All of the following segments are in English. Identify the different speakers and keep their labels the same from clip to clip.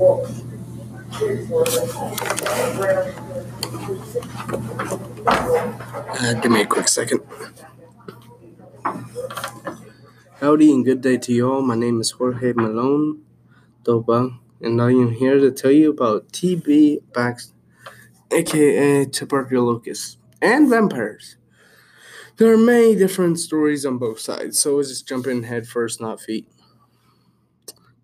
Speaker 1: Uh, give me a quick second. Howdy and good day to you all. My name is Jorge Malone Doba, and I am here to tell you about TB backs, aka tuberculosis, and vampires. There are many different stories on both sides, so let's just jump in head first, not feet.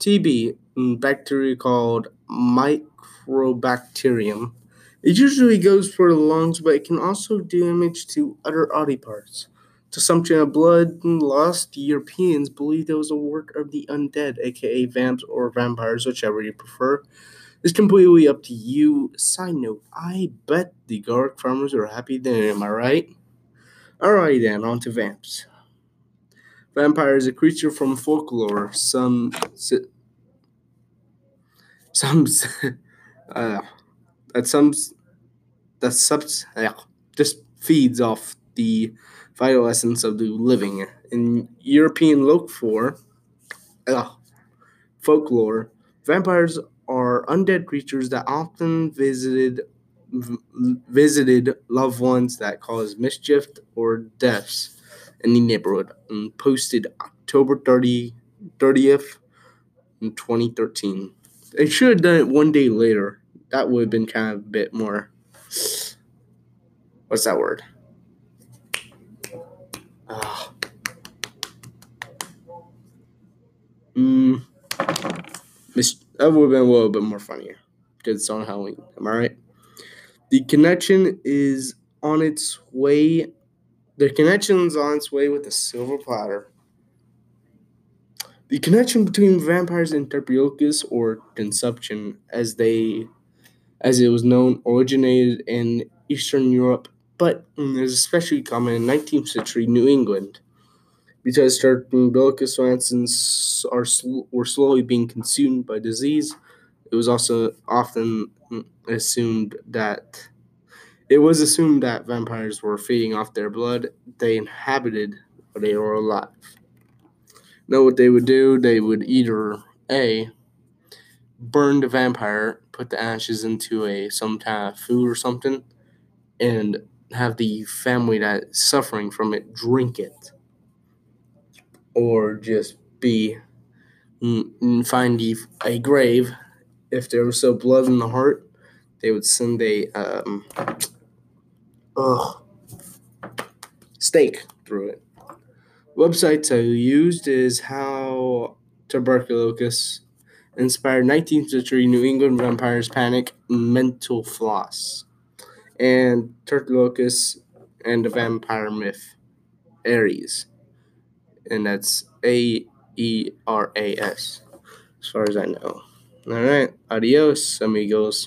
Speaker 1: TB, mm, bacteria called Mycobacterium, it usually goes for the lungs, but it can also do damage to other body parts. Consumption of blood mm, lost Europeans believed it was a work of the undead, aka vamps or vampires, whichever you prefer. It's completely up to you. Side note, I bet the garlic farmers are happy then, am I right? Alright then, on to vamps. Vampire is a creature from folklore. Some some uh, that some that subs yeah, just feeds off the vital essence of the living. In European folklore, uh, folklore, vampires are undead creatures that often visited v- visited loved ones that caused mischief or deaths in the neighborhood and posted October 30, 30th in 2013. They should have done it one day later. That would have been kind of a bit more. What's that word? Uh, mm, that would have been a little bit more funnier because it's on Halloween. Am I right? The connection is on its way. The connection is on its way with a silver platter. The connection between vampires and tuberculosis, or consumption, as they, as it was known, originated in Eastern Europe, but is especially common in 19th century New England, because tuberculosis vaccines are sl- were slowly being consumed by disease. It was also often assumed that it was assumed that vampires were feeding off their blood they inhabited when they were alive. Know what they would do? They would either a burn the vampire, put the ashes into a some kind of food or something, and have the family that's suffering from it drink it, or just be find a grave. If there was so blood in the heart, they would send a um, ugh, through it. Websites I used is how tuberculosis inspired 19th century New England vampires panic, mental floss, and tuberculosis and the vampire myth, Aeras, and that's A E R A S, as far as I know. All right, adios, amigos.